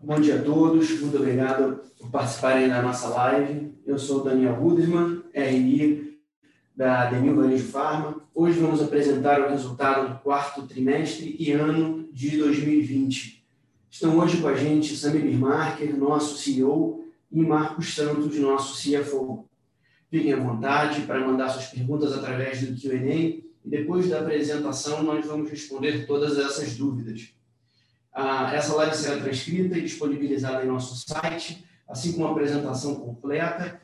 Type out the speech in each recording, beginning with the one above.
Bom dia a todos, muito obrigado por participarem da nossa live. Eu sou Daniel Rudesman, RI da Denil Varejo Pharma. Hoje vamos apresentar o resultado do quarto trimestre e ano de 2020. Estão hoje com a gente Sami Birmarker, nosso CEO, e Marcos Santos, nosso CFO. Fiquem à vontade para mandar suas perguntas através do Q&A e depois da apresentação nós vamos responder todas essas dúvidas. Ah, essa live será transcrita e disponibilizada em nosso site, assim como a apresentação completa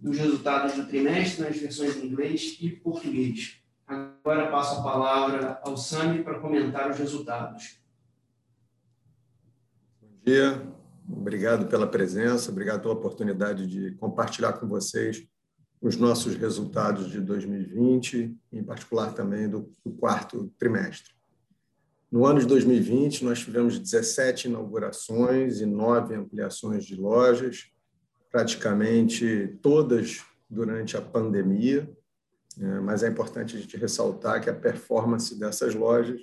dos resultados do trimestre nas versões em inglês e português. Agora passo a palavra ao Sami para comentar os resultados. Bom dia, obrigado pela presença, obrigado pela oportunidade de compartilhar com vocês os nossos resultados de 2020, em particular também do, do quarto trimestre. No ano de 2020, nós tivemos 17 inaugurações e nove ampliações de lojas, praticamente todas durante a pandemia, né? mas é importante a gente ressaltar que a performance dessas lojas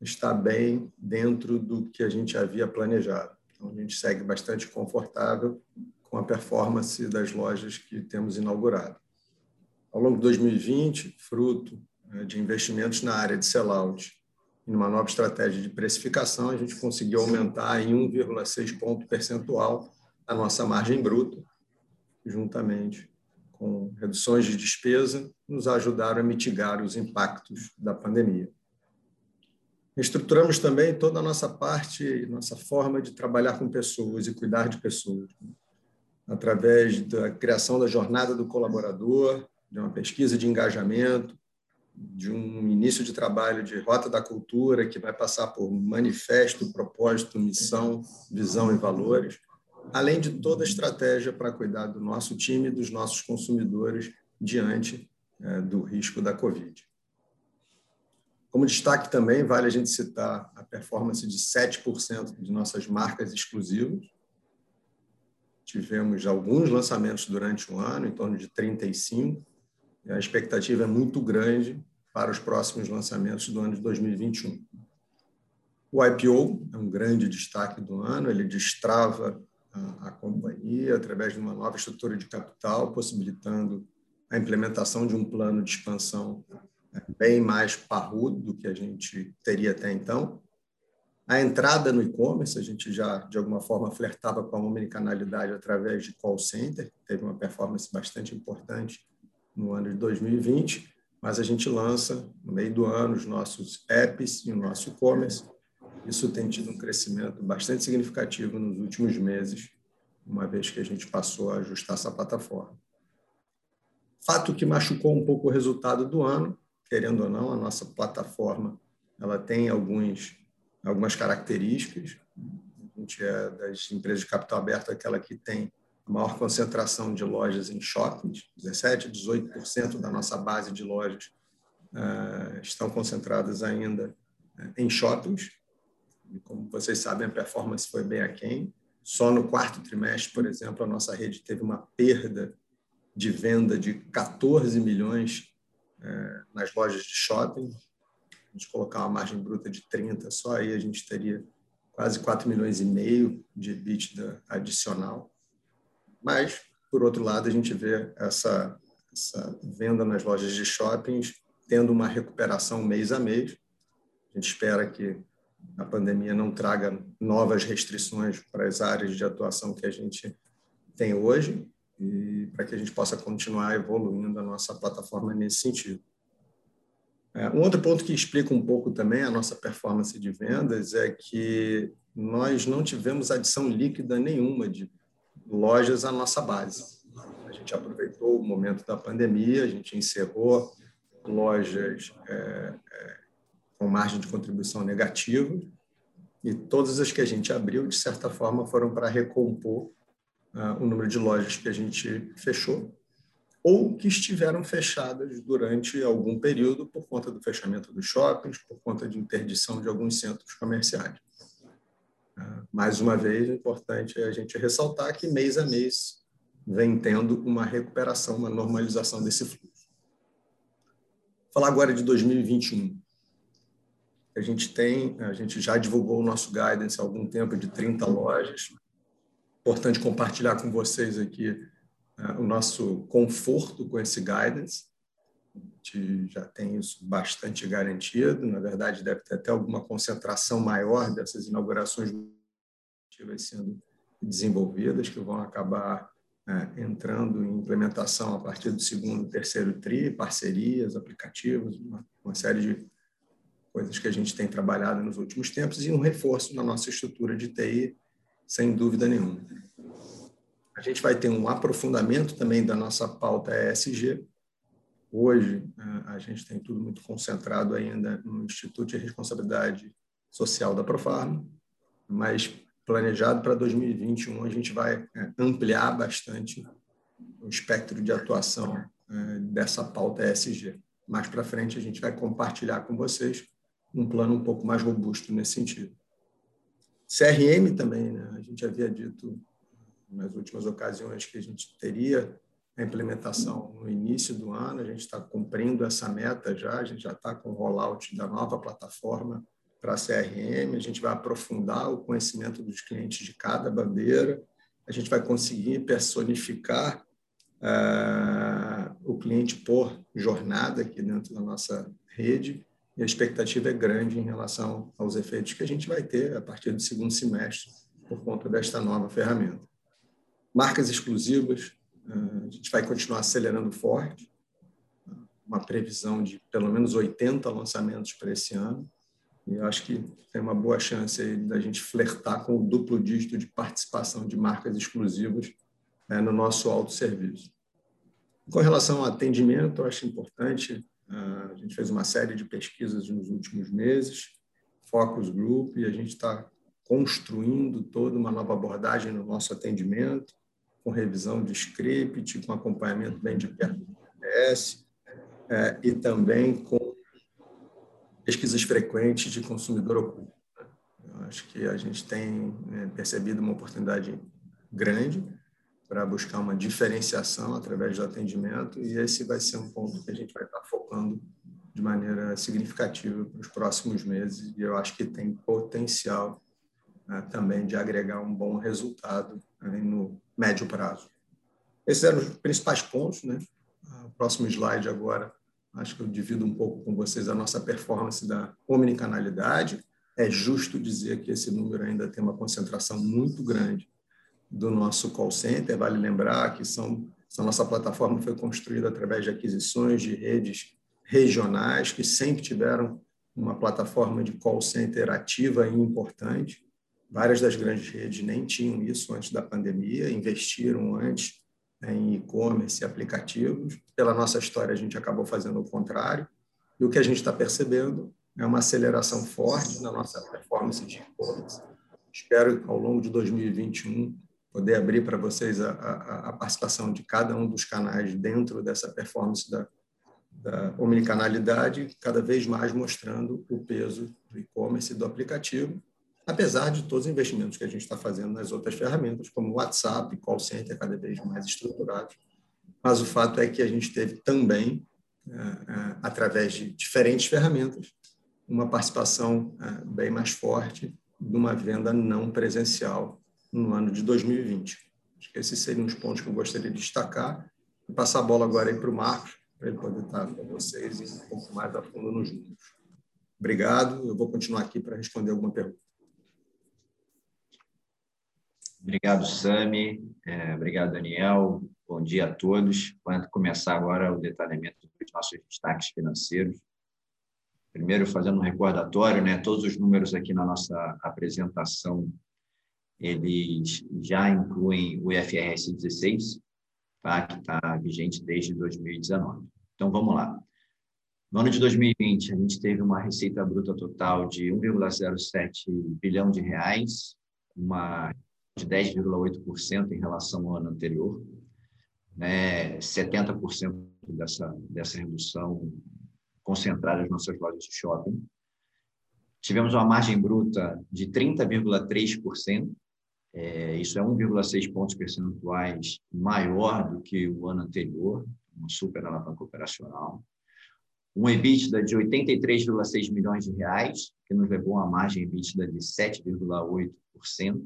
está bem dentro do que a gente havia planejado. Então, a gente segue bastante confortável com a performance das lojas que temos inaugurado. Ao longo de 2020, fruto né, de investimentos na área de sellout numa nova estratégia de precificação, a gente conseguiu aumentar em 1,6 ponto percentual a nossa margem bruta, juntamente com reduções de despesa, nos ajudaram a mitigar os impactos da pandemia. Estruturamos também toda a nossa parte, nossa forma de trabalhar com pessoas e cuidar de pessoas, através da criação da jornada do colaborador, de uma pesquisa de engajamento, de um início de trabalho de Rota da Cultura, que vai passar por manifesto, propósito, missão, visão e valores, além de toda a estratégia para cuidar do nosso time e dos nossos consumidores diante é, do risco da Covid. Como destaque também, vale a gente citar a performance de 7% de nossas marcas exclusivas. Tivemos alguns lançamentos durante o ano, em torno de 35, a expectativa é muito grande para os próximos lançamentos do ano de 2021. O IPO é um grande destaque do ano, ele destrava a, companhia através de uma nova estrutura de capital, possibilitando a implementação de um plano de expansão né, bem mais parrudo do que a gente teria até então. A entrada no e-commerce, a gente já, de alguma forma, flertava com a omnicanalidade através de call center, teve uma performance bastante importante no ano de 2020, mas a gente lança no meio do ano os nossos apps e o nosso e-commerce. Isso tem tido um crescimento bastante significativo nos últimos meses, uma vez que a gente passou a ajustar essa plataforma. Fato que machucou um pouco o resultado do ano, querendo ou não, a nossa plataforma ela tem alguns, algumas características. A gente é das empresas de capital aberto aquela que tem maior concentração de lojas em shoppings, 17, 18% da nossa base de lojas uh, estão concentradas ainda uh, em shoppings. E como vocês sabem, a performance foi bem aquém. Só no quarto trimestre, por exemplo, a nossa rede teve uma perda de venda de 14 milhões uh, nas lojas de shopping. A gente colocar uma margem bruta de 30, só aí a gente teria quase 4 milhões e meio de EBITDA adicional. Mas, por outro lado, a gente vê essa, essa venda nas lojas de shoppings tendo uma recuperação mês a mês. A gente espera que a pandemia não traga novas restrições para as áreas de atuação que a gente tem hoje e para que a gente possa continuar evoluindo a nossa plataforma nesse sentido. É, um outro ponto que explica um pouco também a nossa performance de vendas é que nós não tivemos adição líquida nenhuma de lojas à nossa base. A gente aproveitou o momento da pandemia, a gente encerrou lojas é, é, com margem de contribuição negativa e todas as que a gente abriu, de certa forma, foram para recompor uh, o número de lojas que a gente fechou ou que estiveram fechadas durante algum período por conta do fechamento dos shoppings, por conta de interdição de alguns centros comerciais. Mais uma vez, é importante a gente ressaltar que mês a mês vem tendo uma recuperação, uma normalização desse fluxo. Vou falar agora de 2021. A gente tem, a gente já divulgou o nosso guidance há algum tempo de 30 lojas. Importante compartilhar com vocês aqui uh, o nosso conforto com esse guidance. Gente já tem isso bastante garantido. Na verdade, deve ter até alguma concentração maior dessas inaugurações sendo desenvolvidas, que vão acabar é, entrando em implementação a partir do segundo, terceiro TRI, parcerias, aplicativos, uma, uma série de coisas que a gente tem trabalhado nos últimos tempos e um reforço na nossa estrutura de TI, sem dúvida nenhuma. A gente vai ter um aprofundamento também da nossa pauta ESG. Hoje, a gente tem tudo muito concentrado ainda no Instituto de Responsabilidade Social da Profarma, mas planejado para 2021, a gente vai é, ampliar bastante o espectro de atuação é, dessa pauta ESG. Mais para frente, a gente vai compartilhar com vocês um plano um pouco mais robusto nesse sentido. CRM também, né? a gente havia dito nas últimas ocasiões que a gente teria a implementação no início do ano, a gente está cumprindo essa meta já, a gente já está com o rollout da nova plataforma para a CRM, a gente vai aprofundar o conhecimento dos clientes de cada bandeira, a gente vai conseguir personificar uh, o cliente por jornada aqui dentro da nossa rede, e a expectativa é grande em relação aos efeitos que a gente vai ter a partir do segundo semestre por conta desta nova ferramenta. Marcas exclusivas, a gente vai continuar acelerando forte, uma previsão de pelo menos 80 lançamentos para esse ano, e eu acho que tem uma boa chance da gente flertar com o duplo dígito de participação de marcas exclusivas né, no nosso autosserviço. Com relação ao atendimento, eu acho importante, ah, a gente fez uma série de pesquisas nos últimos meses, Focus Group, e a gente está construindo toda uma nova abordagem no nosso atendimento, com revisão de script, com acompanhamento bem de perto do PS, é, e também com pesquisas frequentes de consumidor oculto. Né? Eu acho que a gente tem né, percebido uma oportunidade grande para buscar uma diferenciação através do atendimento e esse vai ser um ponto que a gente vai estar focando de maneira significativa para os próximos meses e eu acho que tem potencial né, também de agregar um bom resultado né, no médio prazo. Esses eram os principais pontos, né? O próximo slide agora acho que eu divido um pouco com vocês a nossa performance da omnicanalidade. É justo dizer que esse número ainda tem uma concentração muito grande do nosso call center. Vale lembrar que são, a nossa plataforma foi construída através de aquisições de redes regionais que sempre tiveram uma plataforma de call center ativa e importante. Várias das grandes redes nem tinham isso antes da pandemia, investiram antes né, em e-commerce e aplicativos. Pela nossa história, a gente acabou fazendo o contrário. E o que a gente está percebendo é uma aceleração forte na nossa performance de e-commerce. Espero, ao longo de 2021, poder abrir para vocês a, a, a, participação de cada um dos canais dentro dessa performance da, da omnicanalidade, cada vez mais mostrando o peso do e-commerce e do aplicativo apesar de todos os investimentos que a gente está fazendo nas outras ferramentas, como WhatsApp, call center cada vez mais estruturados. Mas o fato é que a gente teve também, é, é, através de diferentes ferramentas, uma participação é, bem mais forte de uma venda não presencial no ano de 2020. Acho que esses seriam os pontos que eu gostaria de destacar. Vou passar a bola agora para o Marcos, para ele poder estar com vocês e um pouco mais a fundo nos números. Obrigado. Eu vou continuar aqui para responder alguma pergunta. Obrigado, Sami. É, obrigado, Daniel. Bom dia a todos. Vamos começar agora o detalhamento dos nossos destaques financeiros. Primeiro, fazendo um recordatório, né? Todos os números aqui na nossa apresentação, eles já incluem o IFRS 16, tá? que está vigente desde 2019. Então, vamos lá. No ano de 2020, a gente teve uma receita bruta total de 1,07 bilhão de reais, uma de 10,8% em relação ao ano anterior. Né? 70% dessa, dessa redução concentrada nas nossas lojas de shopping. Tivemos uma margem bruta de 30,3%, é, isso é 1,6 pontos percentuais maior do que o ano anterior, uma super alavanca operacional. um EBITDA de 83,6 milhões de reais, que nos levou a uma margem EBITDA de 7,8%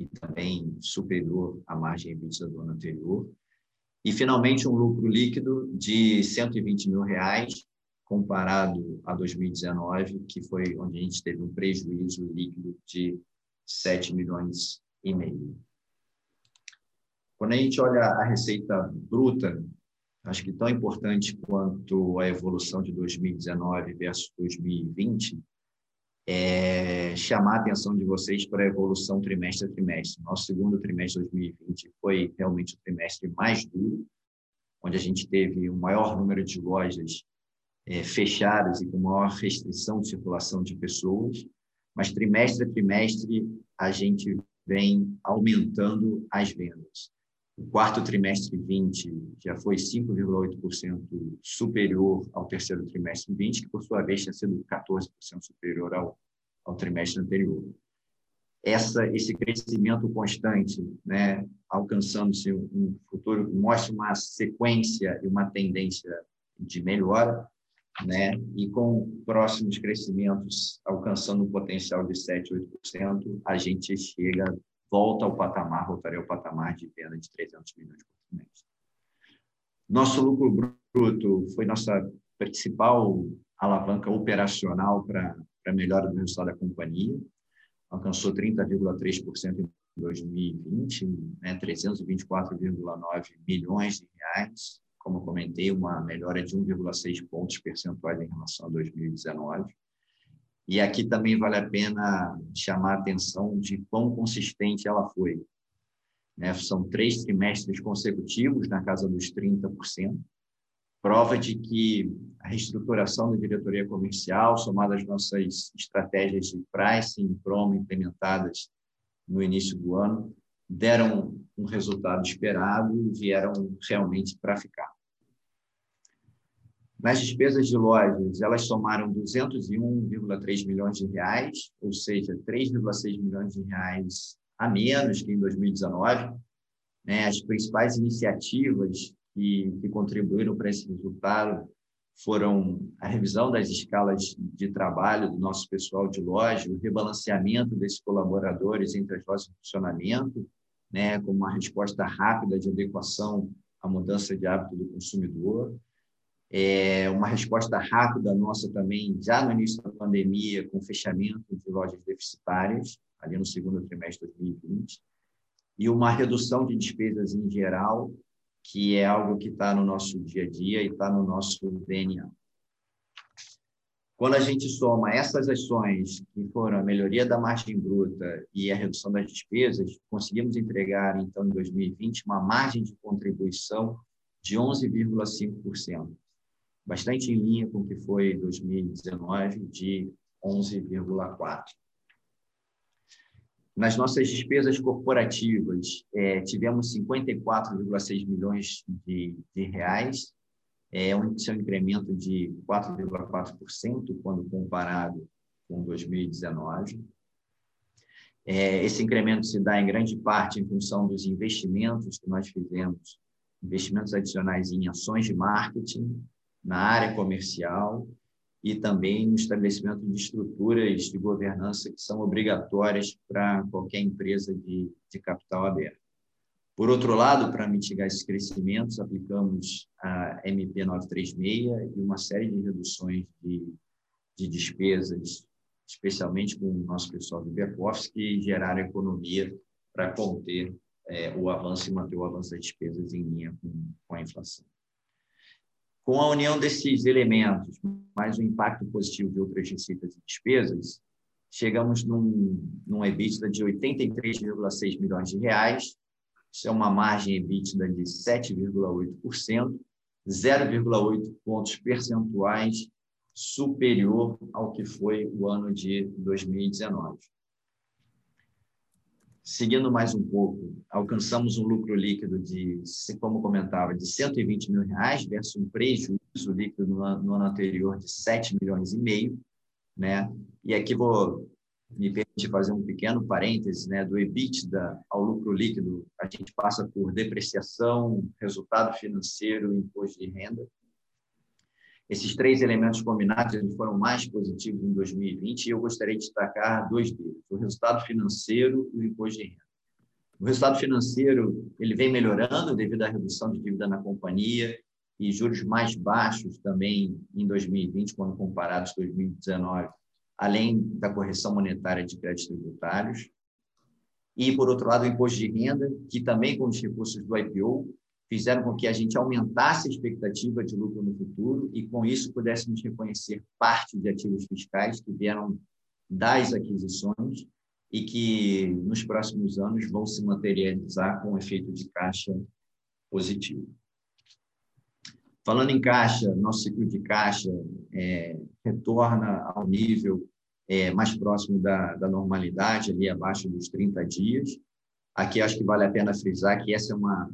e também superior à margem EBITDA do ano anterior. E, finalmente, um lucro líquido de 120 mil reais, comparado a 2019, que foi onde a gente teve um prejuízo líquido de 7 milhões e meio. Quando a gente olha a receita bruta, acho que tão importante quanto a evolução de 2019 versus 2020 é chamar a atenção de vocês para a evolução trimestre a trimestre. Nosso segundo trimestre de 2020 foi realmente o trimestre mais duro, onde a gente teve o maior número de lojas é, fechadas e com maior restrição de circulação de pessoas, mas trimestre a trimestre a gente vem aumentando as vendas. O quarto trimestre 20 já foi 5,8% superior ao terceiro trimestre 20, que por sua vez tinha sido 14% superior ao, ao trimestre anterior. Essa, esse crescimento constante, né, alcançando-se um futuro, mostra uma sequência e uma tendência de melhora, né, e com próximos crescimentos alcançando um potencial de 7, 8%, a gente chega volta ao patamar, voltaria ao patamar de venda de 300 milhões por mês. Nosso lucro bruto foi nossa principal alavanca operacional para a melhora do resultado da companhia. Alcançou 30,3% em 2020, né, 324,9 milhões de reais. Como comentei, uma melhora de 1,6 pontos percentuais em relação a 2019. E aqui também vale a pena chamar a atenção de quão consistente ela foi. Né? São três trimestres consecutivos na casa dos 30%, prova de que a reestruturação da diretoria comercial, somada às nossas estratégias de pricing e promo implementadas no início do ano, deram um resultado esperado e vieram realmente para ficar. Nas despesas de lojas, elas somaram 201,3 milhões de reais, ou seja, 3,6 milhões de reais a menos que em 2019. Né? As principais iniciativas que, contribuíram para esse resultado foram a revisão das escalas de trabalho do nosso pessoal de loja, o rebalanceamento desses colaboradores entre as lojas de funcionamento, né, como uma resposta rápida de adequação à mudança de hábito do consumidor, é, uma resposta rápida nossa também, já no início da pandemia, com fechamento de lojas deficitárias, ali no segundo trimestre de 2020, e uma redução de despesas em geral, que é algo que está no nosso dia a dia e está no nosso DNA. Quando a gente soma essas ações, que foram a melhoria da margem bruta e a redução das despesas, conseguimos entregar, então, em 2020, uma margem de contribuição de 11,5% bastante em linha com o que foi 2019, de 11,4%. Nas nossas despesas corporativas, é, tivemos 54,6 milhões de, de reais, é um, é um incremento de 4,4% quando comparado com 2019. É, esse incremento se dá em grande parte em função dos investimentos que nós fizemos, investimentos adicionais em ações de marketing, na área comercial e também no estabelecimento de estruturas de governança que são obrigatórias para qualquer empresa de, de capital aberto. Por outro lado, para mitigar esses crescimentos, aplicamos a MP 936 e uma série de reduções de, de despesas, especialmente com o nosso pessoal do back-office, que geraram economia para conter é, o avanço e manter o avanço das despesas em linha com, com a inflação. Com a união desses elementos, mais o impacto positivo de outras receitas e despesas, chegamos num, num EBITDA de 83,6 milhões de reais. Isso é uma margem EBITDA de 7,8%, 0,8 pontos percentuais superior ao que foi o ano de 2019. Seguindo mais um pouco, alcançamos um lucro líquido de, como comentava, de 120 mil reais versus um prejuízo líquido no ano, no ano anterior de 7 milhões e meio, né? E aqui vou me permitir fazer um pequeno parêntese, né? Do EBITDA ao lucro líquido, a gente passa por depreciação, resultado financeiro, imposto de renda. Esses três elementos combinados eles foram mais positivos em 2020 e eu gostaria de destacar dois deles: o resultado financeiro e o imposto de renda. O resultado financeiro ele vem melhorando devido à redução de dívida na companhia e juros mais baixos também em 2020, quando comparados com 2019, além da correção monetária de créditos tributários. E, por outro lado, o imposto de renda, que também com os recursos do IPO fizeram com que a gente aumentasse a expectativa de lucro no futuro e, com isso, pudéssemos reconhecer parte de ativos fiscais que vieram das aquisições e que, nos próximos anos, vão se materializar com um efeito de caixa positivo. Falando em caixa, nosso ciclo de caixa é, retorna ao nível é, mais próximo da, da normalidade, ali abaixo dos 30 dias. Aqui acho que vale a pena frisar que essa é uma,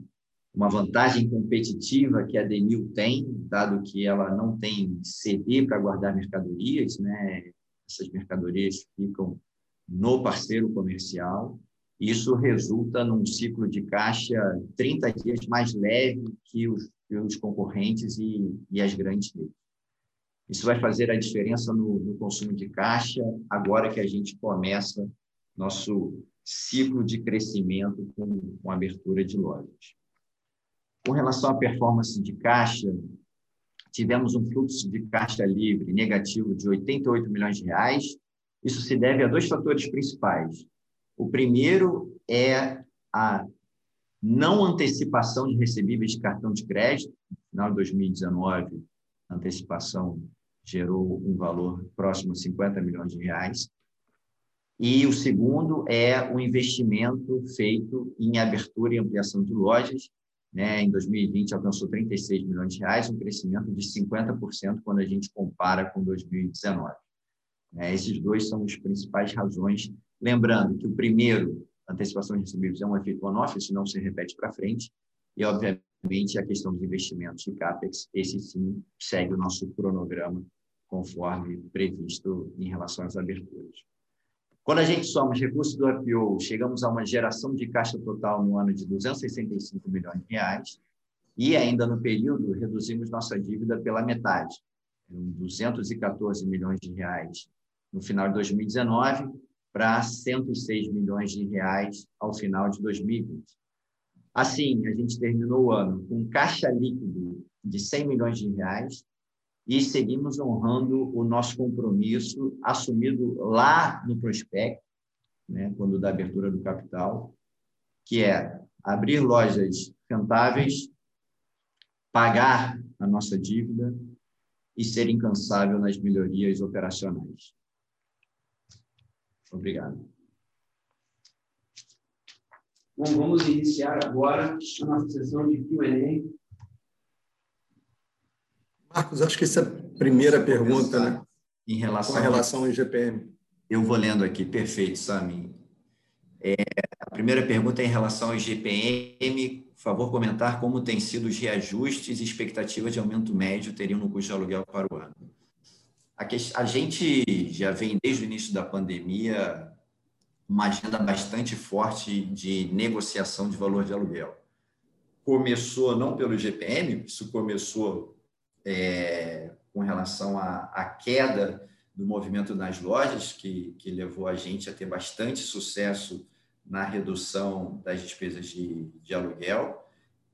uma vantagem competitiva que a Denil tem, dado que ela não tem CD para guardar mercadorias, né? essas mercadorias ficam no parceiro comercial. Isso resulta num ciclo de caixa 30 dias mais leve que os, que os concorrentes e, e, as grandes redes. Isso vai fazer a diferença no, no consumo de caixa agora que a gente começa nosso ciclo de crescimento com, com abertura de lojas. Com relação à performance de caixa, tivemos um fluxo de caixa livre negativo de 88 milhões de reais. Isso se deve a dois fatores principais. O primeiro é a não antecipação de recebíveis de cartão de crédito. No final de 2019, a antecipação gerou um valor próximo a 50 milhões de reais. E o segundo é o investimento feito em abertura e ampliação de lojas, né, em 2020 alcançou 36 milhões de reais, um crescimento de 50% quando a gente compara com 2019. É, esses dois são as principais razões. Lembrando que o primeiro, antecipação de recebíveis, é um efeito on-off, isso não se repete para frente, e, obviamente, a questão dos investimentos de CAPEX, esse sim segue o nosso cronograma conforme previsto em relação às aberturas. Quando a gente soma os recursos do IPO, chegamos a uma geração de caixa total no ano de 265 milhões de reais e ainda no período reduzimos nossa dívida pela metade, 214 milhões de reais no final de 2019 para 106 milhões de reais ao final de 2020. Assim, a gente terminou o ano com caixa líquido de 100 milhões de reais e seguimos honrando o nosso compromisso assumido lá no prospecto, né, quando da abertura do capital, que é abrir lojas rentáveis, pagar a nossa dívida e ser incansável nas melhorias operacionais. Obrigado. Bom, vamos iniciar agora a nossa sessão de Q&A. Marcos, acho que essa é a primeira pergunta, né? Em relação, Com relação ao IGPM. Eu vou lendo aqui, perfeito, Sami. É, a primeira pergunta é em relação ao IGPM. Por favor, comentar como têm sido os reajustes e expectativas de aumento médio teriam no custo de aluguel para o ano. A, que, a gente já vem, desde o início da pandemia, uma agenda bastante forte de negociação de valor de aluguel. Começou não pelo IGPM, isso começou é, com relação à, à, queda do movimento nas lojas, que, que levou a gente a ter bastante sucesso na redução das despesas de, de aluguel.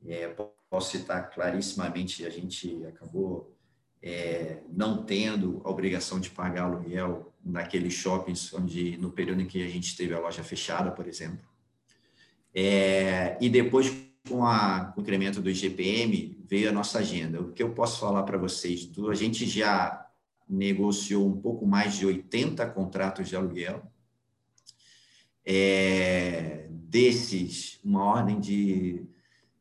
É, posso citar clarissimamente, a gente acabou é, não tendo a obrigação de pagar aluguel naqueles shoppings onde, no período em que a gente teve a loja fechada, por exemplo. É, e depois, com, a, com o incremento do IGPM, veio a nossa agenda. O que eu posso falar para vocês? A gente já negociou um pouco mais de 80 contratos de aluguel. É, desses, uma ordem de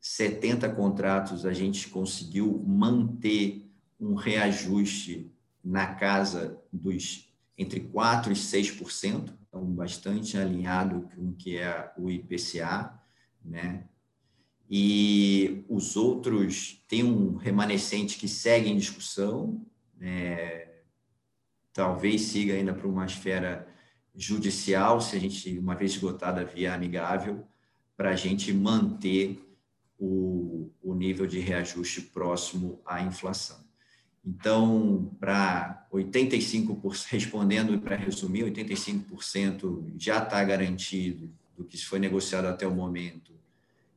70 contratos, a gente conseguiu manter um reajuste na casa dos entre 4% e 6%, então bastante alinhado com o que é o IPCA, né? E os outros têm um remanescente que segue em discussão, é, talvez siga ainda para uma esfera judicial, se a gente, uma vez esgotada via amigável, para a gente manter o, o nível de reajuste próximo à inflação. Então, para 85%, respondendo para resumir, 85% já está garantido do que foi negociado até o momento,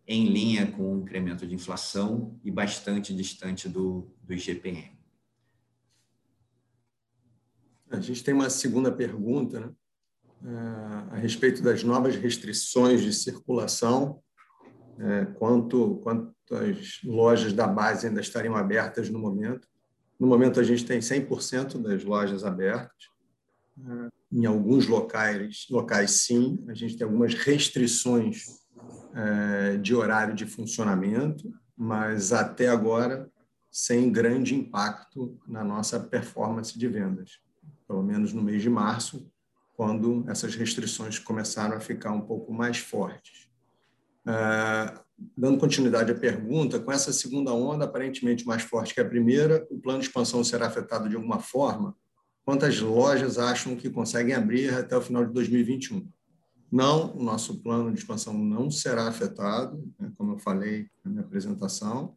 em linha com o incremento de inflação e bastante distante do, do IGPM. A gente tem uma segunda pergunta né? a respeito das novas restrições de circulação, é, quanto, quantas lojas da base ainda estariam abertas no momento. No momento, a gente tem 100% das lojas abertas. É, em alguns locais, locais, sim, a gente tem algumas restrições é, de horário de funcionamento, mas até agora sem grande impacto na nossa performance de vendas. Pelo menos no mês de março, quando essas restrições começaram a ficar um pouco mais fortes. Uh, dando continuidade à pergunta, com essa segunda onda aparentemente mais forte que a primeira, o plano de expansão será afetado de alguma forma? Quantas lojas acham que conseguem abrir até o final de 2021? Não, o nosso plano de expansão não será afetado, né, como eu falei na minha apresentação.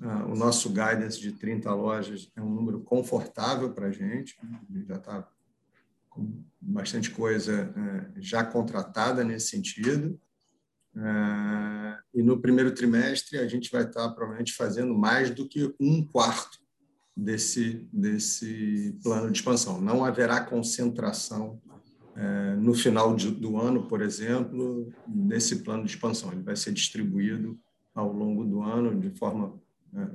Uh, o nosso guidance de 30 lojas é um número confortável para a gente, já está com bastante coisa é, já contratada nesse sentido. É, e no primeiro trimestre a gente vai estar provavelmente fazendo mais do que um quarto desse, desse plano de expansão. Não haverá concentração no final do ano, por exemplo, desse plano de expansão. Ele vai ser distribuído ao longo do ano de forma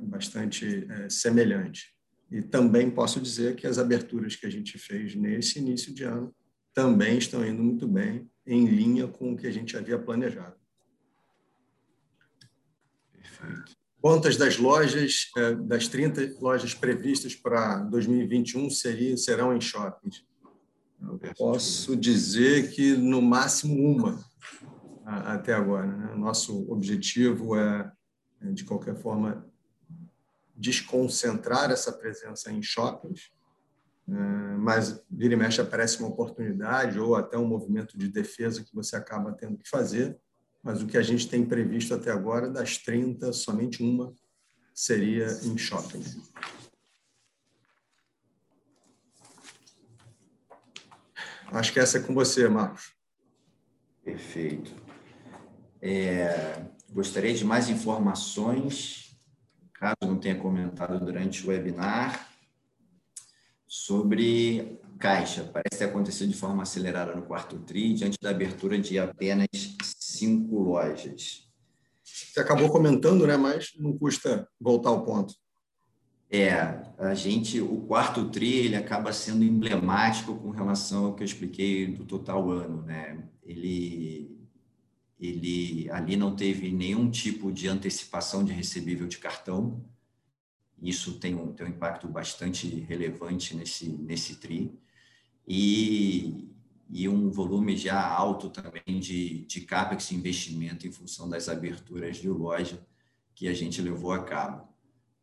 bastante semelhante. E também posso dizer que as aberturas que a gente fez nesse início de ano também estão indo muito bem, em linha com o que a gente havia planejado. Perfeito. Quantas das lojas, é, das 30 lojas previstas para 2021 seriam, serão em shoppings? Eu posso dizer que no máximo uma até agora. Né? Nosso objetivo é, de qualquer forma, desconcentrar essa presença em shoppings, né? mas vira e mexe aparece uma oportunidade ou até um movimento de defesa que você acaba tendo que fazer. Mas o que a gente tem previsto até agora, das 30, somente uma seria em shopping. Acho que essa é com você, Marcos. Perfeito. É, gostaria de mais informações caso não tenha comentado durante o webinar, sobre caixa. Parece ter acontecido de forma acelerada no quarto TRI, diante da abertura de apenas cinco lojas. Você acabou comentando, né? mas não custa voltar ao ponto. É, a gente, o quarto TRI, ele acaba sendo emblemático com relação ao que eu expliquei do total ano, né? Ele ele ali não teve nenhum tipo de antecipação de recebível de cartão. Isso tem um, tem um impacto bastante relevante nesse, nesse TRI. E, e um volume já alto também de, de CAPEX investimento em função das aberturas de loja que a gente levou a cabo.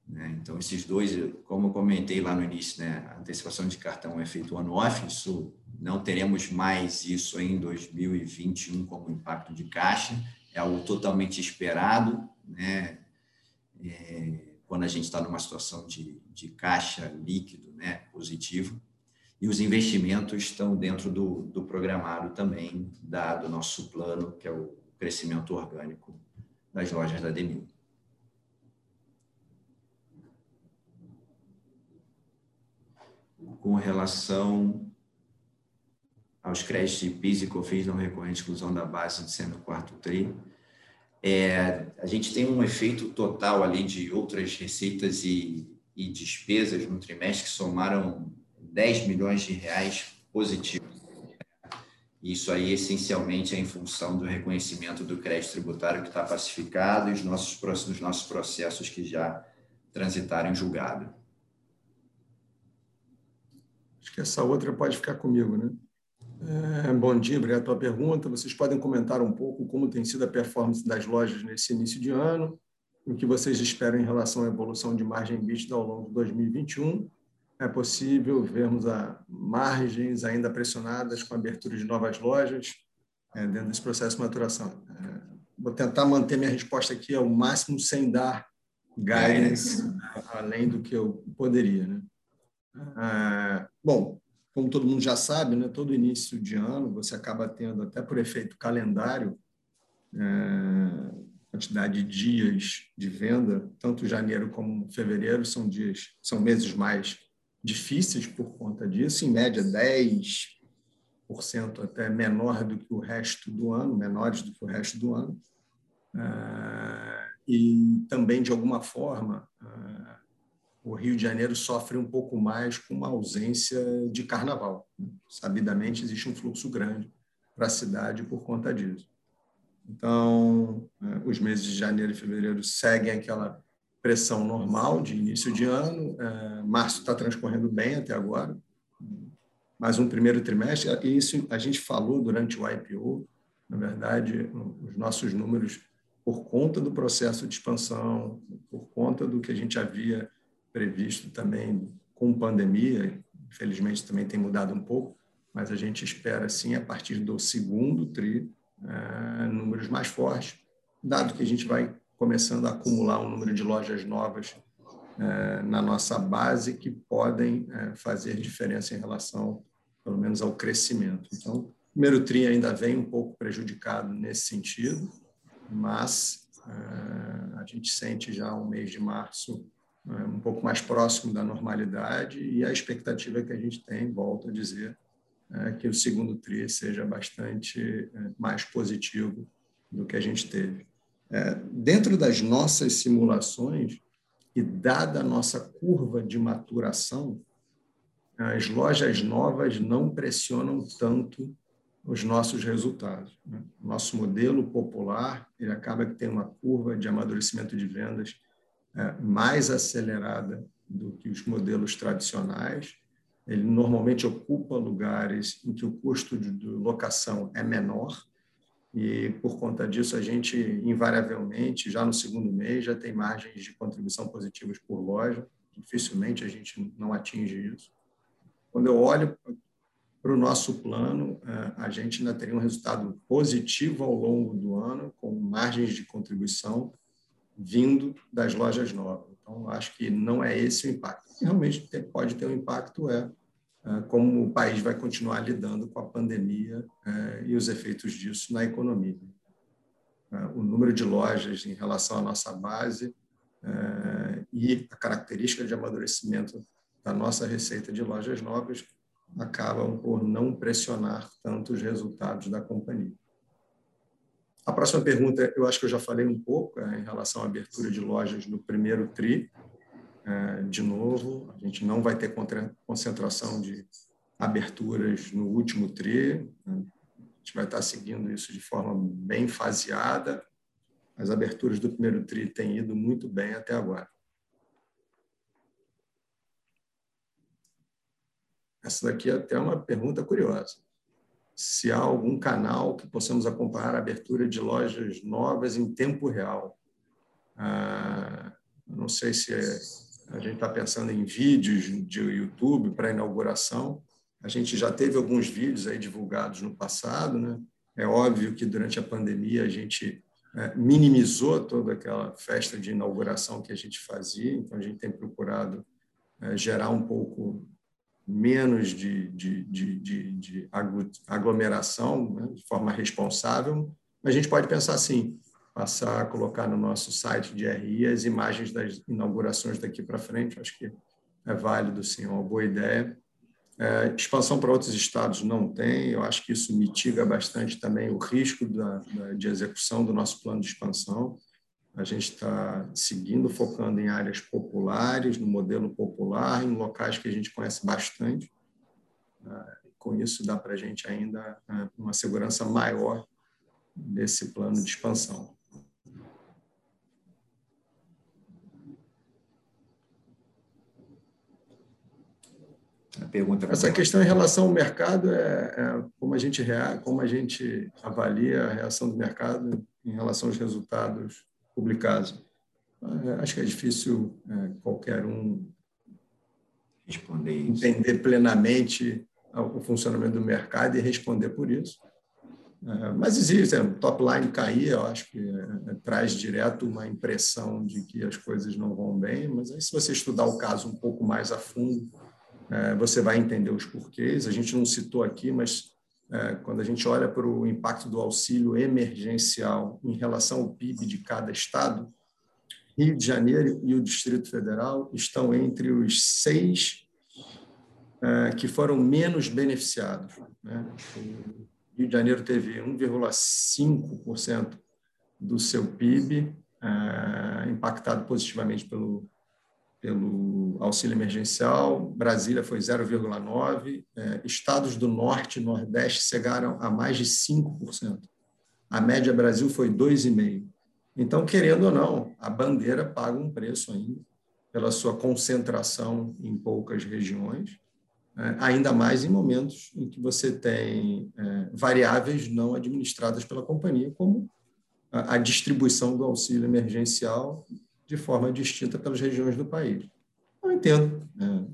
Né? Então, esses dois, como eu comentei lá no início, né? a antecipação de cartão é feito on-off, isso não teremos mais isso em 2021 como impacto de caixa, é algo totalmente esperado, né? É, quando a gente está numa situação de, de caixa líquido né, positivo, e os investimentos estão dentro do, do programado também, dado o nosso plano, que é o crescimento orgânico das lojas da Demil. Com relação aos créditos de PIS e COFINS não recorrente exclusão da base de sendo quarto TRI. É, a gente tem um efeito total ali de outras receitas e, e despesas no trimestre que somaram 10 milhões de reais positivos. Isso aí, essencialmente, é em função do reconhecimento do crédito tributário que está pacificado e os nossos, os nossos processos que já transitaram em julgado. Acho que essa outra pode ficar comigo, né? É, bom dia, obrigado pela pergunta. Vocês podem comentar um pouco como tem sido a performance das lojas nesse início de ano, o que vocês esperam em relação à evolução de margem EBITDA ao longo de 2021. É possível vermos a margens ainda pressionadas com a abertura de novas lojas é, dentro desse processo de maturação. É, vou tentar manter minha resposta aqui ao máximo sem dar guidance além do que eu poderia. Né? Ah, bom, como todo mundo já sabe, né, todo início de ano você acaba tendo, até por efeito calendário, é, quantidade de dias de venda, tanto janeiro como fevereiro são dias, são meses mais difíceis por conta disso, em média 10% até menor do que o resto do ano, menores do que o resto do ano. Ah, e também, de alguma forma, ah, o Rio de Janeiro sofre um pouco mais com uma ausência de carnaval. Sabidamente, existe um fluxo grande para a cidade por conta disso. Então, ah, os meses de janeiro e fevereiro seguem aquela pressão normal de início de ano. Março está transcorrendo bem até agora, mais um primeiro trimestre. E isso a gente falou durante o IPO. Na verdade, os nossos números por conta do processo de expansão, por conta do que a gente havia previsto também com pandemia, infelizmente também tem mudado um pouco, mas a gente espera sim a partir do segundo tri é, números mais fortes, dado que a gente vai começando a acumular um número de lojas novas é, na nossa base que podem é, fazer diferença em relação, pelo menos, ao crescimento. Então, o primeiro tri ainda vem um pouco prejudicado nesse sentido, mas a gente sente já o mês de março uh, um pouco mais próximo da normalidade e a expectativa que a gente tem, volto a dizer, é que o segundo TRI seja bastante uh, mais positivo do que a gente teve. dentro das nossas simulações e dada a nossa curva de maturação, as lojas novas não pressionam tanto os nossos resultados. Né? Nosso modelo popular ele acaba que tem uma curva de amadurecimento de vendas é, mais acelerada do que os modelos tradicionais. Ele normalmente ocupa lugares em que o custo de, de locação é menor e por conta disso a gente invariavelmente já no segundo mês já tem margens de contribuição positivas por loja. Dificilmente a gente não atinge isso. Quando eu olho para o nosso plano, é, a gente ainda teria um resultado positivo ao longo do ano, com margens de contribuição vindo das lojas novas. Então, acho que não é esse o impacto. O que realmente pode ter um impacto é, é como o país vai continuar lidando com a pandemia é, e os efeitos disso na economia. O número de lojas em relação à nossa base e a característica de amadurecimento da nossa receita de lojas novas acabam por não pressionar tanto os resultados da companhia. A próxima pergunta, eu acho que eu já falei um pouco é, em relação à abertura de lojas no primeiro TRI. É, de novo, a gente não vai ter concentração de aberturas no último TRI. A gente vai estar seguindo isso de forma bem faseada. As aberturas do primeiro TRI têm ido muito bem até agora. Essa daqui é até uma pergunta curiosa. Se há algum canal que possamos acompanhar a abertura de lojas novas em tempo real. Ah, não sei se é, a gente está pensando em vídeos de YouTube para inauguração. A gente já teve alguns vídeos aí divulgados no passado, né? É óbvio que durante a pandemia a gente é, minimizou toda aquela festa de inauguração que a gente fazia, então a gente tem procurado é, gerar um pouco menos de, de, de, de, aglomeração, né, de forma responsável, a gente pode pensar assim, passar a colocar no nosso site de RI as imagens das inaugurações daqui para frente, acho que é válido, sim, é uma boa ideia. É, expansão para outros estados não tem, eu acho que isso mitiga bastante também o risco da, da, de execução do nosso plano de expansão. A gente está seguindo, focando em áreas populares, no modelo popular, em locais que a gente conhece bastante. Ah, com isso, dá para a gente ainda ah, uma segurança maior desse plano de expansão. pergunta. Essa questão em relação ao mercado é, é, como a gente rea, como a gente avalia a reação do mercado em relação aos resultados publicados. É, acho que é difícil é, qualquer um responder isso. entender plenamente o funcionamento do mercado e responder por isso. É, mas existe, o top line cair, eu acho que traz direto uma impressão de que as coisas não vão bem, mas aí se você estudar o caso um pouco mais a fundo, você vai entender os porquês. A gente não citou aqui, mas quando a gente olha para o impacto do auxílio emergencial em relação ao PIB de cada estado, Rio de Janeiro e o Distrito Federal estão entre os seis é, que foram menos beneficiados. Né? O Rio de Janeiro teve 1,5% do seu PIB é, impactado positivamente pelo, pelo auxílio emergencial, Brasília foi 0,9%, é, estados do Norte e Nordeste chegaram a mais de 5%. A média Brasil foi 2,5%. Então, querendo ou não, a bandeira paga um preço ainda pela sua concentração em poucas regiões é, ainda mais em momentos em que você tem é, variáveis não administradas pela companhia, como a, distribuição do auxílio emergencial de forma distinta pelas regiões do país. Eu entendo, né,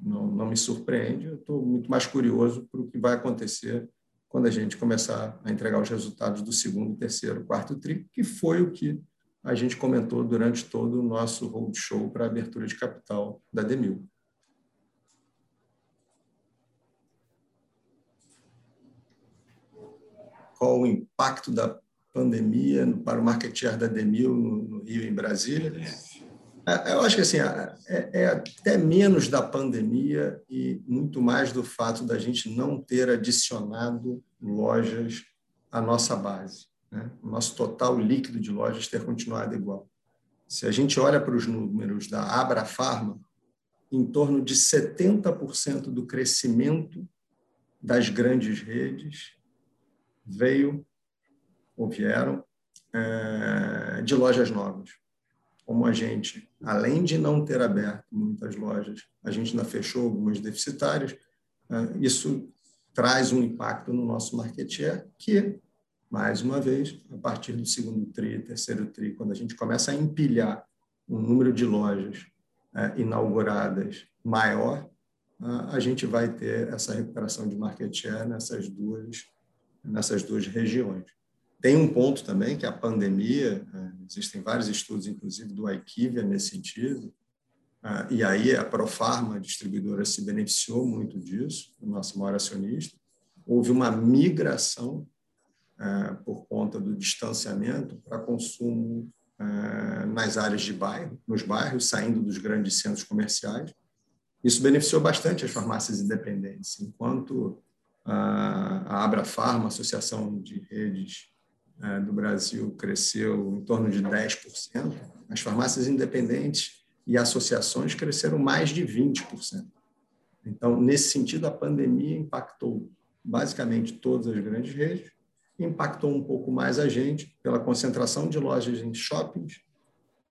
não, não me surpreende, eu estou muito mais curioso para o que vai acontecer quando a gente começar a entregar os resultados do segundo, terceiro, quarto tri, que foi o que a gente comentou durante todo o nosso roadshow para a abertura de capital da Demil. qual o impacto da pandemia para o market share da Demil no, no Rio e em Brasília. É, eu acho que assim, é, é, até menos da pandemia e muito mais do fato da gente não ter adicionado lojas à nossa base. Né? O nosso total líquido de lojas ter continuado igual. Se a gente olha para os números da Abra Pharma, em torno de 70% do crescimento das grandes redes veio ou vieram é, de lojas novas. Como a gente, além de não ter aberto muitas lojas, a gente ainda fechou algumas deficitárias, é, isso traz um impacto no nosso market share, que, mais uma vez, a partir do segundo TRI, terceiro TRI, quando a gente começa a empilhar um número de lojas é, inauguradas maior, a gente vai ter essa recuperação de market share nessas duas nessas duas regiões. Tem um ponto também que a pandemia, é, existem vários estudos, inclusive do IQVIA nesse sentido, é, e aí a Profarma, a distribuidora, se beneficiou muito disso, o nosso maior acionista. Houve uma migração é, por conta do distanciamento para consumo nas áreas de bairro, nos bairros, saindo dos grandes centros comerciais. Isso beneficiou bastante as farmácias independentes, enquanto a Abra Farma, Associação de Redes é, do Brasil, cresceu em torno de 10%. As farmácias independentes e associações cresceram mais de 20%. Então, nesse sentido, a pandemia impactou basicamente todas as grandes redes, impactou um pouco mais a gente pela concentração de lojas em shoppings,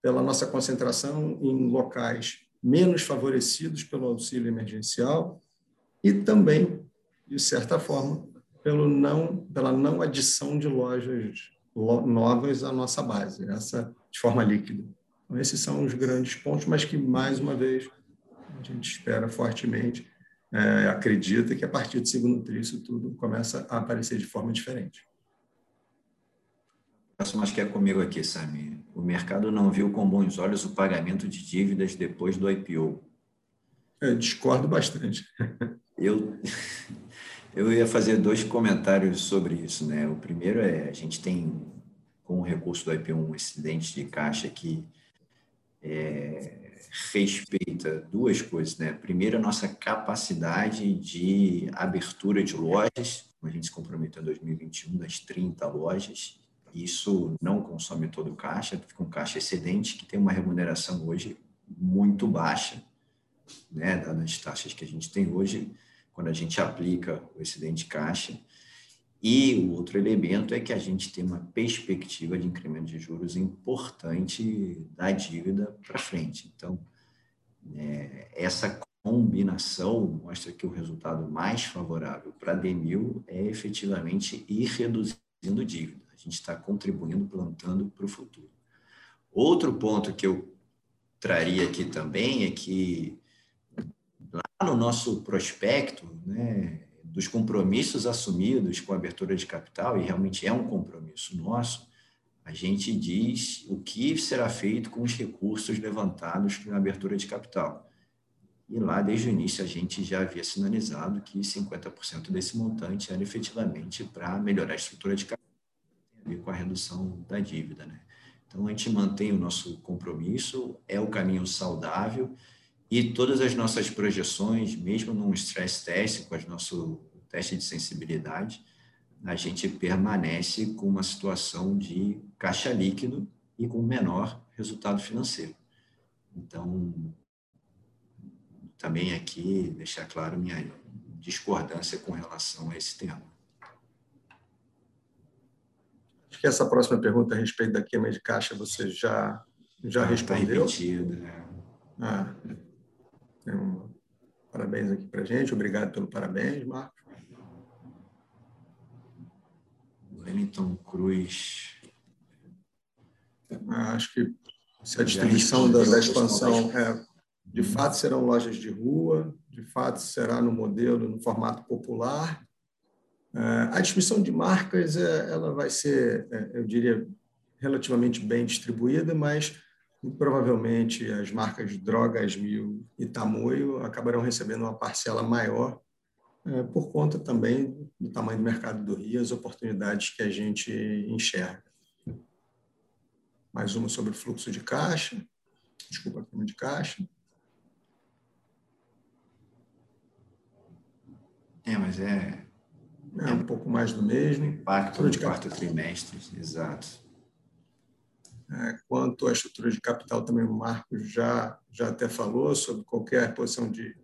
pela nossa concentração em locais menos favorecidos pelo auxílio emergencial e também de certa forma, pelo não, pela não adição de lojas novas à nossa base, essa de forma líquida. Então, esses são os grandes pontos, mas que, mais uma vez, a gente espera fortemente, é, acredita que a partir do segundo tri isso tudo começa a aparecer de forma diferente. Próximo, acho que é comigo aqui, Sami. O mercado não viu com bons olhos o pagamento de dívidas depois do IPO. Eu discordo bastante. Eu, eu ia fazer dois comentários sobre isso. Né? O primeiro é, a gente tem, com o recurso do IP, um excedente de caixa que é, respeita duas coisas. Né? Primeiro, a nossa capacidade de abertura de lojas, a gente se comprometeu em 2021, das 30 lojas, isso não consome todo o caixa, fica um caixa excedente que tem uma remuneração hoje muito baixa, né, as taxas que a gente tem hoje, quando a gente aplica o excedente caixa. E o outro elemento é que a gente tem uma perspectiva de incremento de juros importante da dívida para frente. Então, é, essa combinação mostra que o resultado mais favorável para a Demil é efetivamente ir reduzindo dívida. A gente está contribuindo, plantando para o futuro. Outro ponto que eu traria aqui também é que no nosso prospecto, né, dos compromissos assumidos com a abertura de capital, e realmente é um compromisso nosso, a gente diz o que será feito com os recursos levantados na abertura de capital. E lá, desde o início, a gente já havia sinalizado que 50% desse montante era efetivamente para melhorar a estrutura de capital, ver com a redução da dívida. Né? Então, a gente mantém o nosso compromisso, é o caminho saudável, e todas as nossas projeções, mesmo num stress test, com o nosso teste de sensibilidade, a gente permanece com uma situação de caixa líquido e com menor resultado financeiro. Então, também aqui deixar claro minha discordância com relação a esse tema. Acho que essa próxima pergunta a respeito da queima de caixa você já, já ah, tá respondeu. Está repetido, né? Ah, um, parabéns aqui para gente. Obrigado pelo parabéns, Marcos. Wellington Cruz. Ah, acho que se a distribuição da, da expansão é, de fato serão lojas de rua, de fato será no modelo, no formato popular. É, a distribuição de marcas é, ela vai ser, é, eu diria, relativamente bem distribuída, mas provavelmente as marcas Drogas Mil e Tamoio acabarão recebendo uma parcela maior por conta também do tamanho do mercado do Rio, as oportunidades que a gente enxerga. Mais uma sobre o fluxo de caixa, desculpa, a de caixa. É, mas é. É um pouco mais do mesmo. Impacto no quarto trimestre, exato. É, quanto à estrutura de capital, também o Marcos já, já até falou sobre qualquer posição de,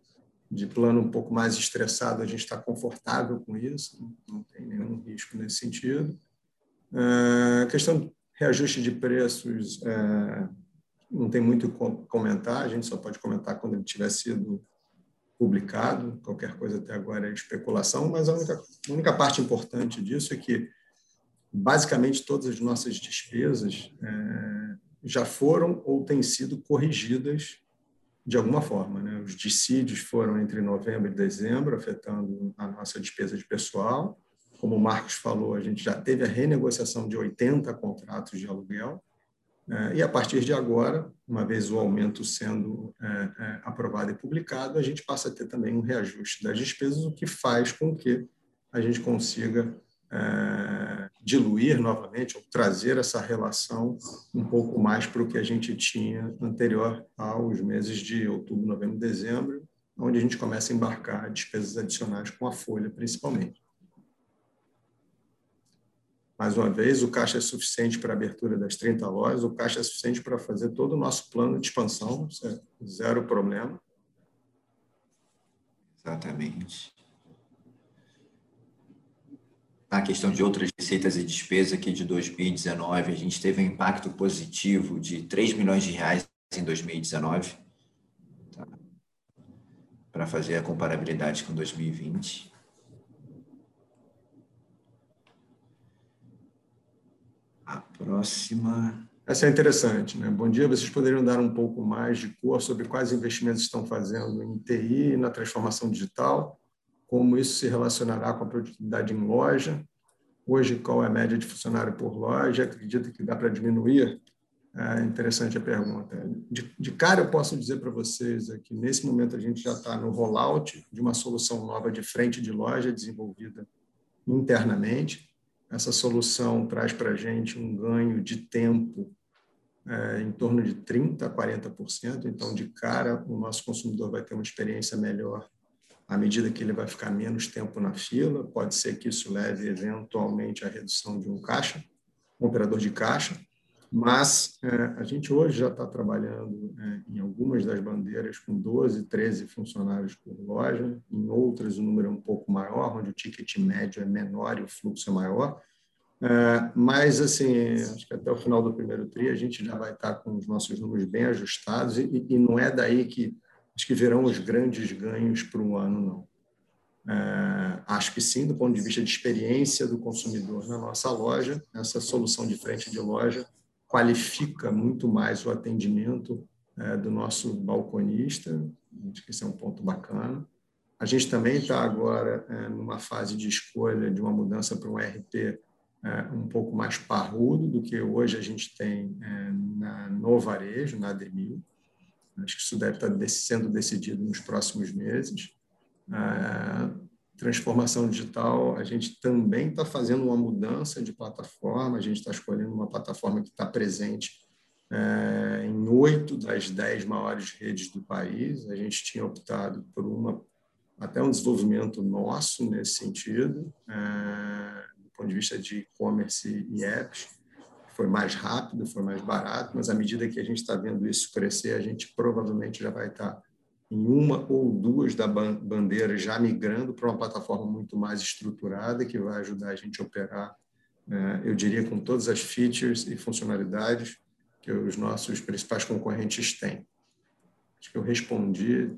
de plano um pouco mais estressado, a gente está confortável com isso, não tem nenhum risco nesse sentido. É, a questão de reajuste de preços, é, não tem muito o comentar, a gente só pode comentar quando ele tiver sido publicado, qualquer coisa até agora é especulação, mas a única, a única parte importante disso é que, basicamente, todas as nossas despesas é, já foram ou têm sido corrigidas de alguma forma. Né? Os dissídios foram entre novembro e dezembro, afetando a nossa despesa de pessoal. Como o Marcos falou, a gente já teve a renegociação de 80 contratos de aluguel, é, e a partir de agora, uma vez o aumento sendo é, é, aprovado e publicado, a gente passa a ter também um reajuste das despesas, o que faz com que a gente consiga diluir novamente ou trazer essa relação um pouco mais para o que a gente tinha anterior aos meses de outubro, novembro, dezembro, onde a gente começa a embarcar despesas adicionais com a folha, principalmente. Mais uma vez, o caixa é suficiente para a abertura das 30 lojas, o caixa é suficiente para fazer todo o nosso plano de expansão, é zero problema. Exatamente. Na questão de outras receitas e despesas aqui de 2019, a gente teve um impacto positivo de 3 milhões de reais em 2019, tá? para fazer a comparabilidade com 2020. A próxima. Essa é interessante, né? Bom dia, vocês poderiam dar um pouco mais de cor sobre quais investimentos estão fazendo em TI e na transformação digital, como isso se relacionará com a produtividade em loja, hoje qual é a média de funcionário por loja, acredita que dá para diminuir? É interessante a pergunta. De, de cara, eu posso dizer para vocês que nesse momento a gente já está no rollout de uma solução nova de frente de loja desenvolvida internamente essa solução traz para a gente um ganho de tempo é, em torno de 30% a 40%. Então, de cara, o nosso consumidor vai ter uma experiência melhor à medida que ele vai ficar menos tempo na fila. Pode ser que isso leve, eventualmente, à redução de um caixa, um operador de caixa. Mas é, a gente hoje já está trabalhando é, em algumas das bandeiras com 12, 13 funcionários por loja, em outras o número é um pouco maior, onde o ticket médio é menor e o fluxo é maior. É, mas, assim, acho que até o final do primeiro TRI a gente já vai estar com os nossos números bem ajustados e, e não é daí que acho que virão os grandes ganhos para um ano, não. É, acho que sim, do ponto de vista de experiência do consumidor na nossa loja, essa solução de frente de loja qualifica muito mais o atendimento é, do nosso balconista, acho que esse é um ponto bacana. a gente também está agora é, numa fase de escolha de uma mudança para um RP é, um pouco mais parrudo do que hoje a gente tem é, na, no varejo, na Ademil. Acho que isso deve estar sendo decidido nos próximos meses. É, transformação digital, a gente também está fazendo uma mudança de plataforma, a gente está escolhendo uma plataforma que está presente é, em oito das dez maiores redes do país. A gente tinha optado por uma até um desenvolvimento nosso nesse sentido, é, do ponto de vista de e-commerce e apps. Foi mais rápido, foi mais barato, mas à medida que a gente está vendo isso crescer, a gente provavelmente já vai estar tá em uma ou duas da bandeira já migrando para uma plataforma muito mais estruturada que vai ajudar a gente a operar, é, eu diria, com todas as features e funcionalidades que os nossos principais concorrentes têm. Acho que eu respondi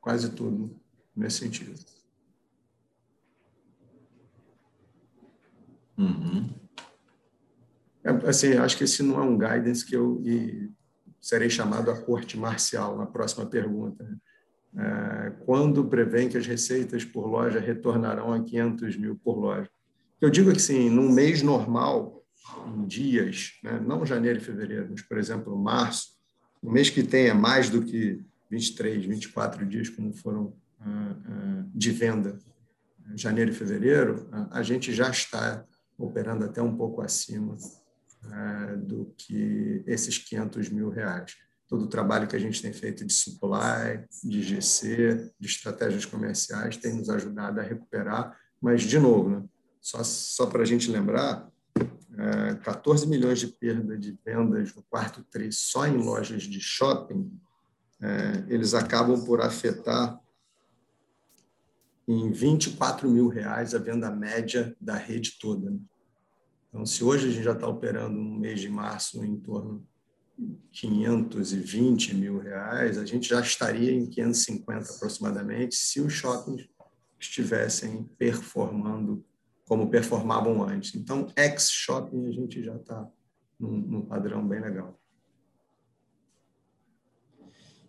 quase tudo nesse sentido. Uhum. É, assim, acho que esse não é um guidance que eu serei chamado à corte marcial na próxima pergunta. É, quando prevêem que as receitas por loja retornarão a 500 mil por loja? Eu digo que, sim, num mês normal, em dias, né? não janeiro e fevereiro, mas, por exemplo, março, um mês que tenha mais do que 23, 24 dias, como foram ah, ah, de venda, janeiro e fevereiro, a gente já está operando até um pouco acima ah, do que esses 500 mil reais. Todo o trabalho que a gente tem feito de supply, de GC, de estratégias comerciais, tem nos ajudado a recuperar, mas, de novo, né? só, só para a gente lembrar, 14 é, milhões de perda de vendas no quarto tri só em lojas de shopping, é, eles acabam por afetar em 24 mil reais a venda média da rede toda. Né? Então, se hoje a gente já está operando no mês de março em torno de 520 mil reais, a gente já estaria em 550 aproximadamente se os shoppings estivessem performando como performavam antes. Então, ex-shopping, a gente já está num, num padrão bem legal.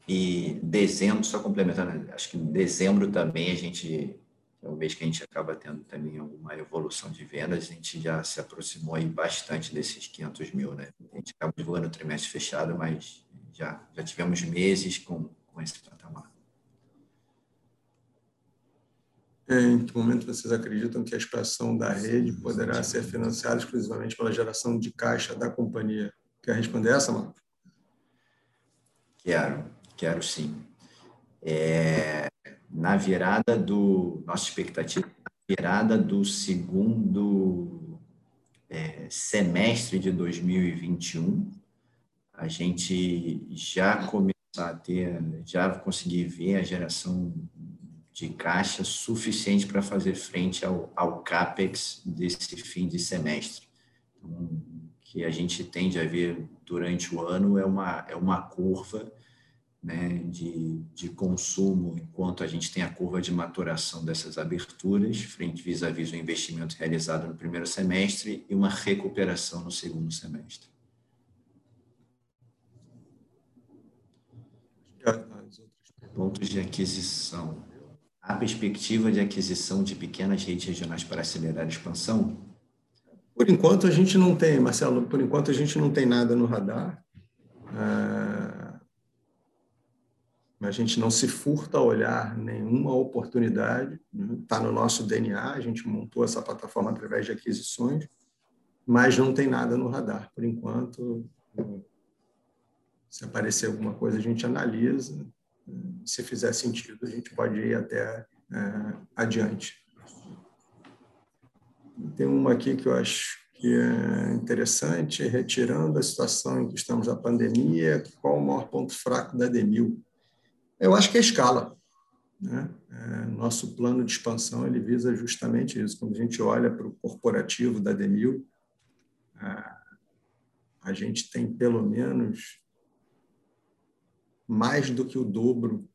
E dezembro, só complementando, acho que em dezembro também a gente, é o mês que a gente acaba tendo também uma evolução de vendas, a gente já se aproximou aí bastante desses 500 mil, né? A gente acaba divulgando o trimestre fechado, mas já, já tivemos meses com, com esse patamar. Em que momento vocês acreditam que a expansão da rede poderá ser financiada exclusivamente pela geração de caixa da companhia? Quer responder essa, Marco? Quero, quero sim. É, na virada do. Nossa expectativa, na virada do segundo é, semestre de 2021, a gente já começou a ter, já conseguir ver a geração de caixa suficiente para fazer frente ao, ao CAPEX desse fim de semestre. Então, que a gente tende a ver durante o ano é uma, é uma curva né, de, de consumo, enquanto a gente tem a curva de maturação dessas aberturas, frente vis-à-vis -vis o investimento realizado no primeiro semestre e uma recuperação no segundo semestre. Pontos de aquisição a perspectiva de aquisição de pequenas redes regionais para acelerar a expansão? Por enquanto a gente não tem, Marcelo, por enquanto a gente não tem nada no radar. É, a gente não se furta a olhar nenhuma oportunidade, está né? no nosso DNA, a gente montou essa plataforma através de aquisições, mas não tem nada no radar. Por enquanto, se aparecer alguma coisa, a gente analisa, se fizer sentido, a gente pode ir até é, adiante. Tem uma aqui que eu acho que é interessante, retirando a situação em que estamos na pandemia, qual o maior ponto fraco da Demil? Eu acho que é a escala. Né? É, nosso plano de expansão ele visa justamente isso. Quando a gente olha para o corporativo da Demil, é, a gente tem pelo menos mais do que o dobro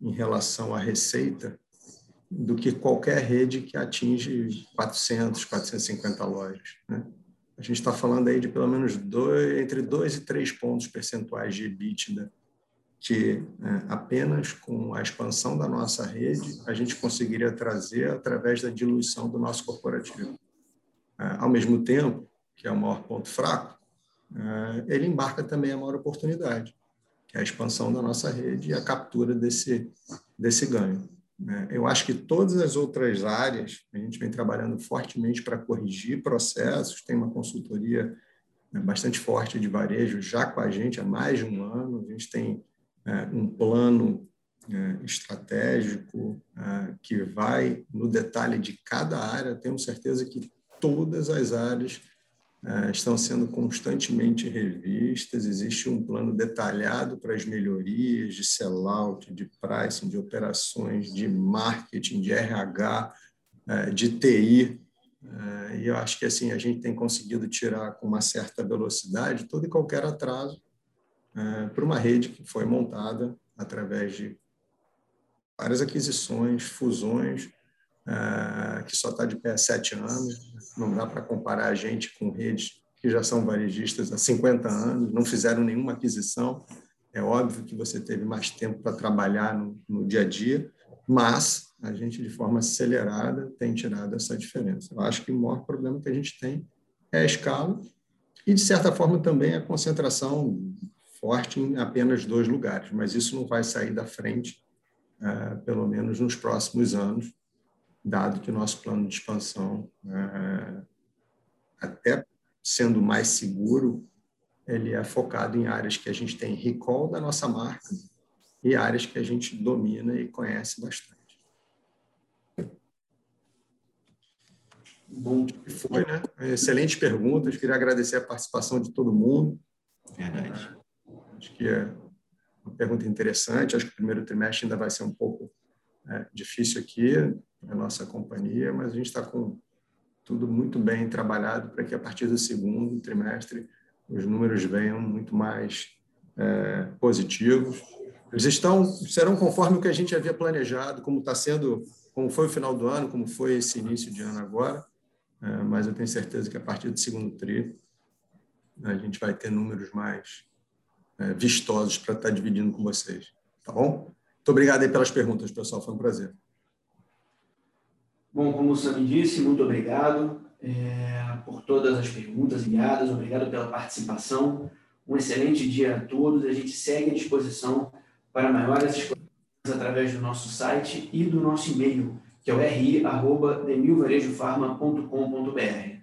em relação à receita do que qualquer rede que atinge 400, 450 lojas. Né? A gente está falando aí de pelo menos dois, entre 2 e 3 pontos percentuais de EBITDA que é, apenas com a expansão da nossa rede a gente conseguiria trazer através da diluição do nosso corporativo. É, ao mesmo tempo, que é o maior ponto fraco, é, ele embarca também a maior oportunidade, que é a expansão da nossa rede e a captura desse, desse ganho. Eu acho que todas as outras áreas, a gente vem trabalhando fortemente para corrigir processos, tem uma consultoria bastante forte de varejo já com a gente há mais de um ano, a gente tem um plano é, estratégico é, que vai no detalhe de cada área. Tenho certeza que todas as áreas estão sendo constantemente revistas. Existe um plano detalhado para as melhorias de sellout, de pricing, de operações, de marketing, de RH, de TI. E eu acho que assim a gente tem conseguido tirar com uma certa velocidade todo e qualquer atraso é, para uma rede que foi montada através de várias aquisições, fusões, é, que só está de pé há sete anos. Não dá para comparar a gente com redes que já são varejistas há 50 anos, não fizeram nenhuma aquisição. É óbvio que você teve mais tempo para trabalhar no, no dia a dia, mas a gente, de forma acelerada, tem tirado essa diferença. Eu acho que o maior problema que a gente tem é a escala e, de certa forma, também a concentração forte em apenas dois lugares, mas isso não vai sair da frente, uh, pelo menos nos próximos anos, dado que o nosso plano de expansão, uh, até sendo mais seguro, ele é focado em áreas que a gente tem recall da nossa marca e áreas que a gente domina e conhece bastante. Bom, foi, né? Excelentes perguntas. Queria agradecer a participação de todo mundo. Verdade. Acho que é uma pergunta interessante. Acho que o primeiro trimestre ainda vai ser um pouco é, difícil aqui na nossa companhia, mas a gente está com tudo muito bem trabalhado para que a partir do segundo trimestre os números venham muito mais é, positivos. Eles estão serão conforme o que a gente havia planejado, como está sendo, como foi o final do ano, como foi esse início de ano agora. É, mas eu tenho certeza que a partir do segundo tri a gente vai ter números mais é, vistosos para estar dividindo com vocês. Tá bom? Muito obrigado aí pelas perguntas, pessoal. Foi um prazer. Bom, como o Sami disse, muito obrigado é, por todas as perguntas enviadas, obrigado pela participação. Um excelente dia a todos. A gente segue à disposição para maiores esclarecimentos através do nosso site e do nosso e-mail, que é o ri.demilvarejofarma.com.br.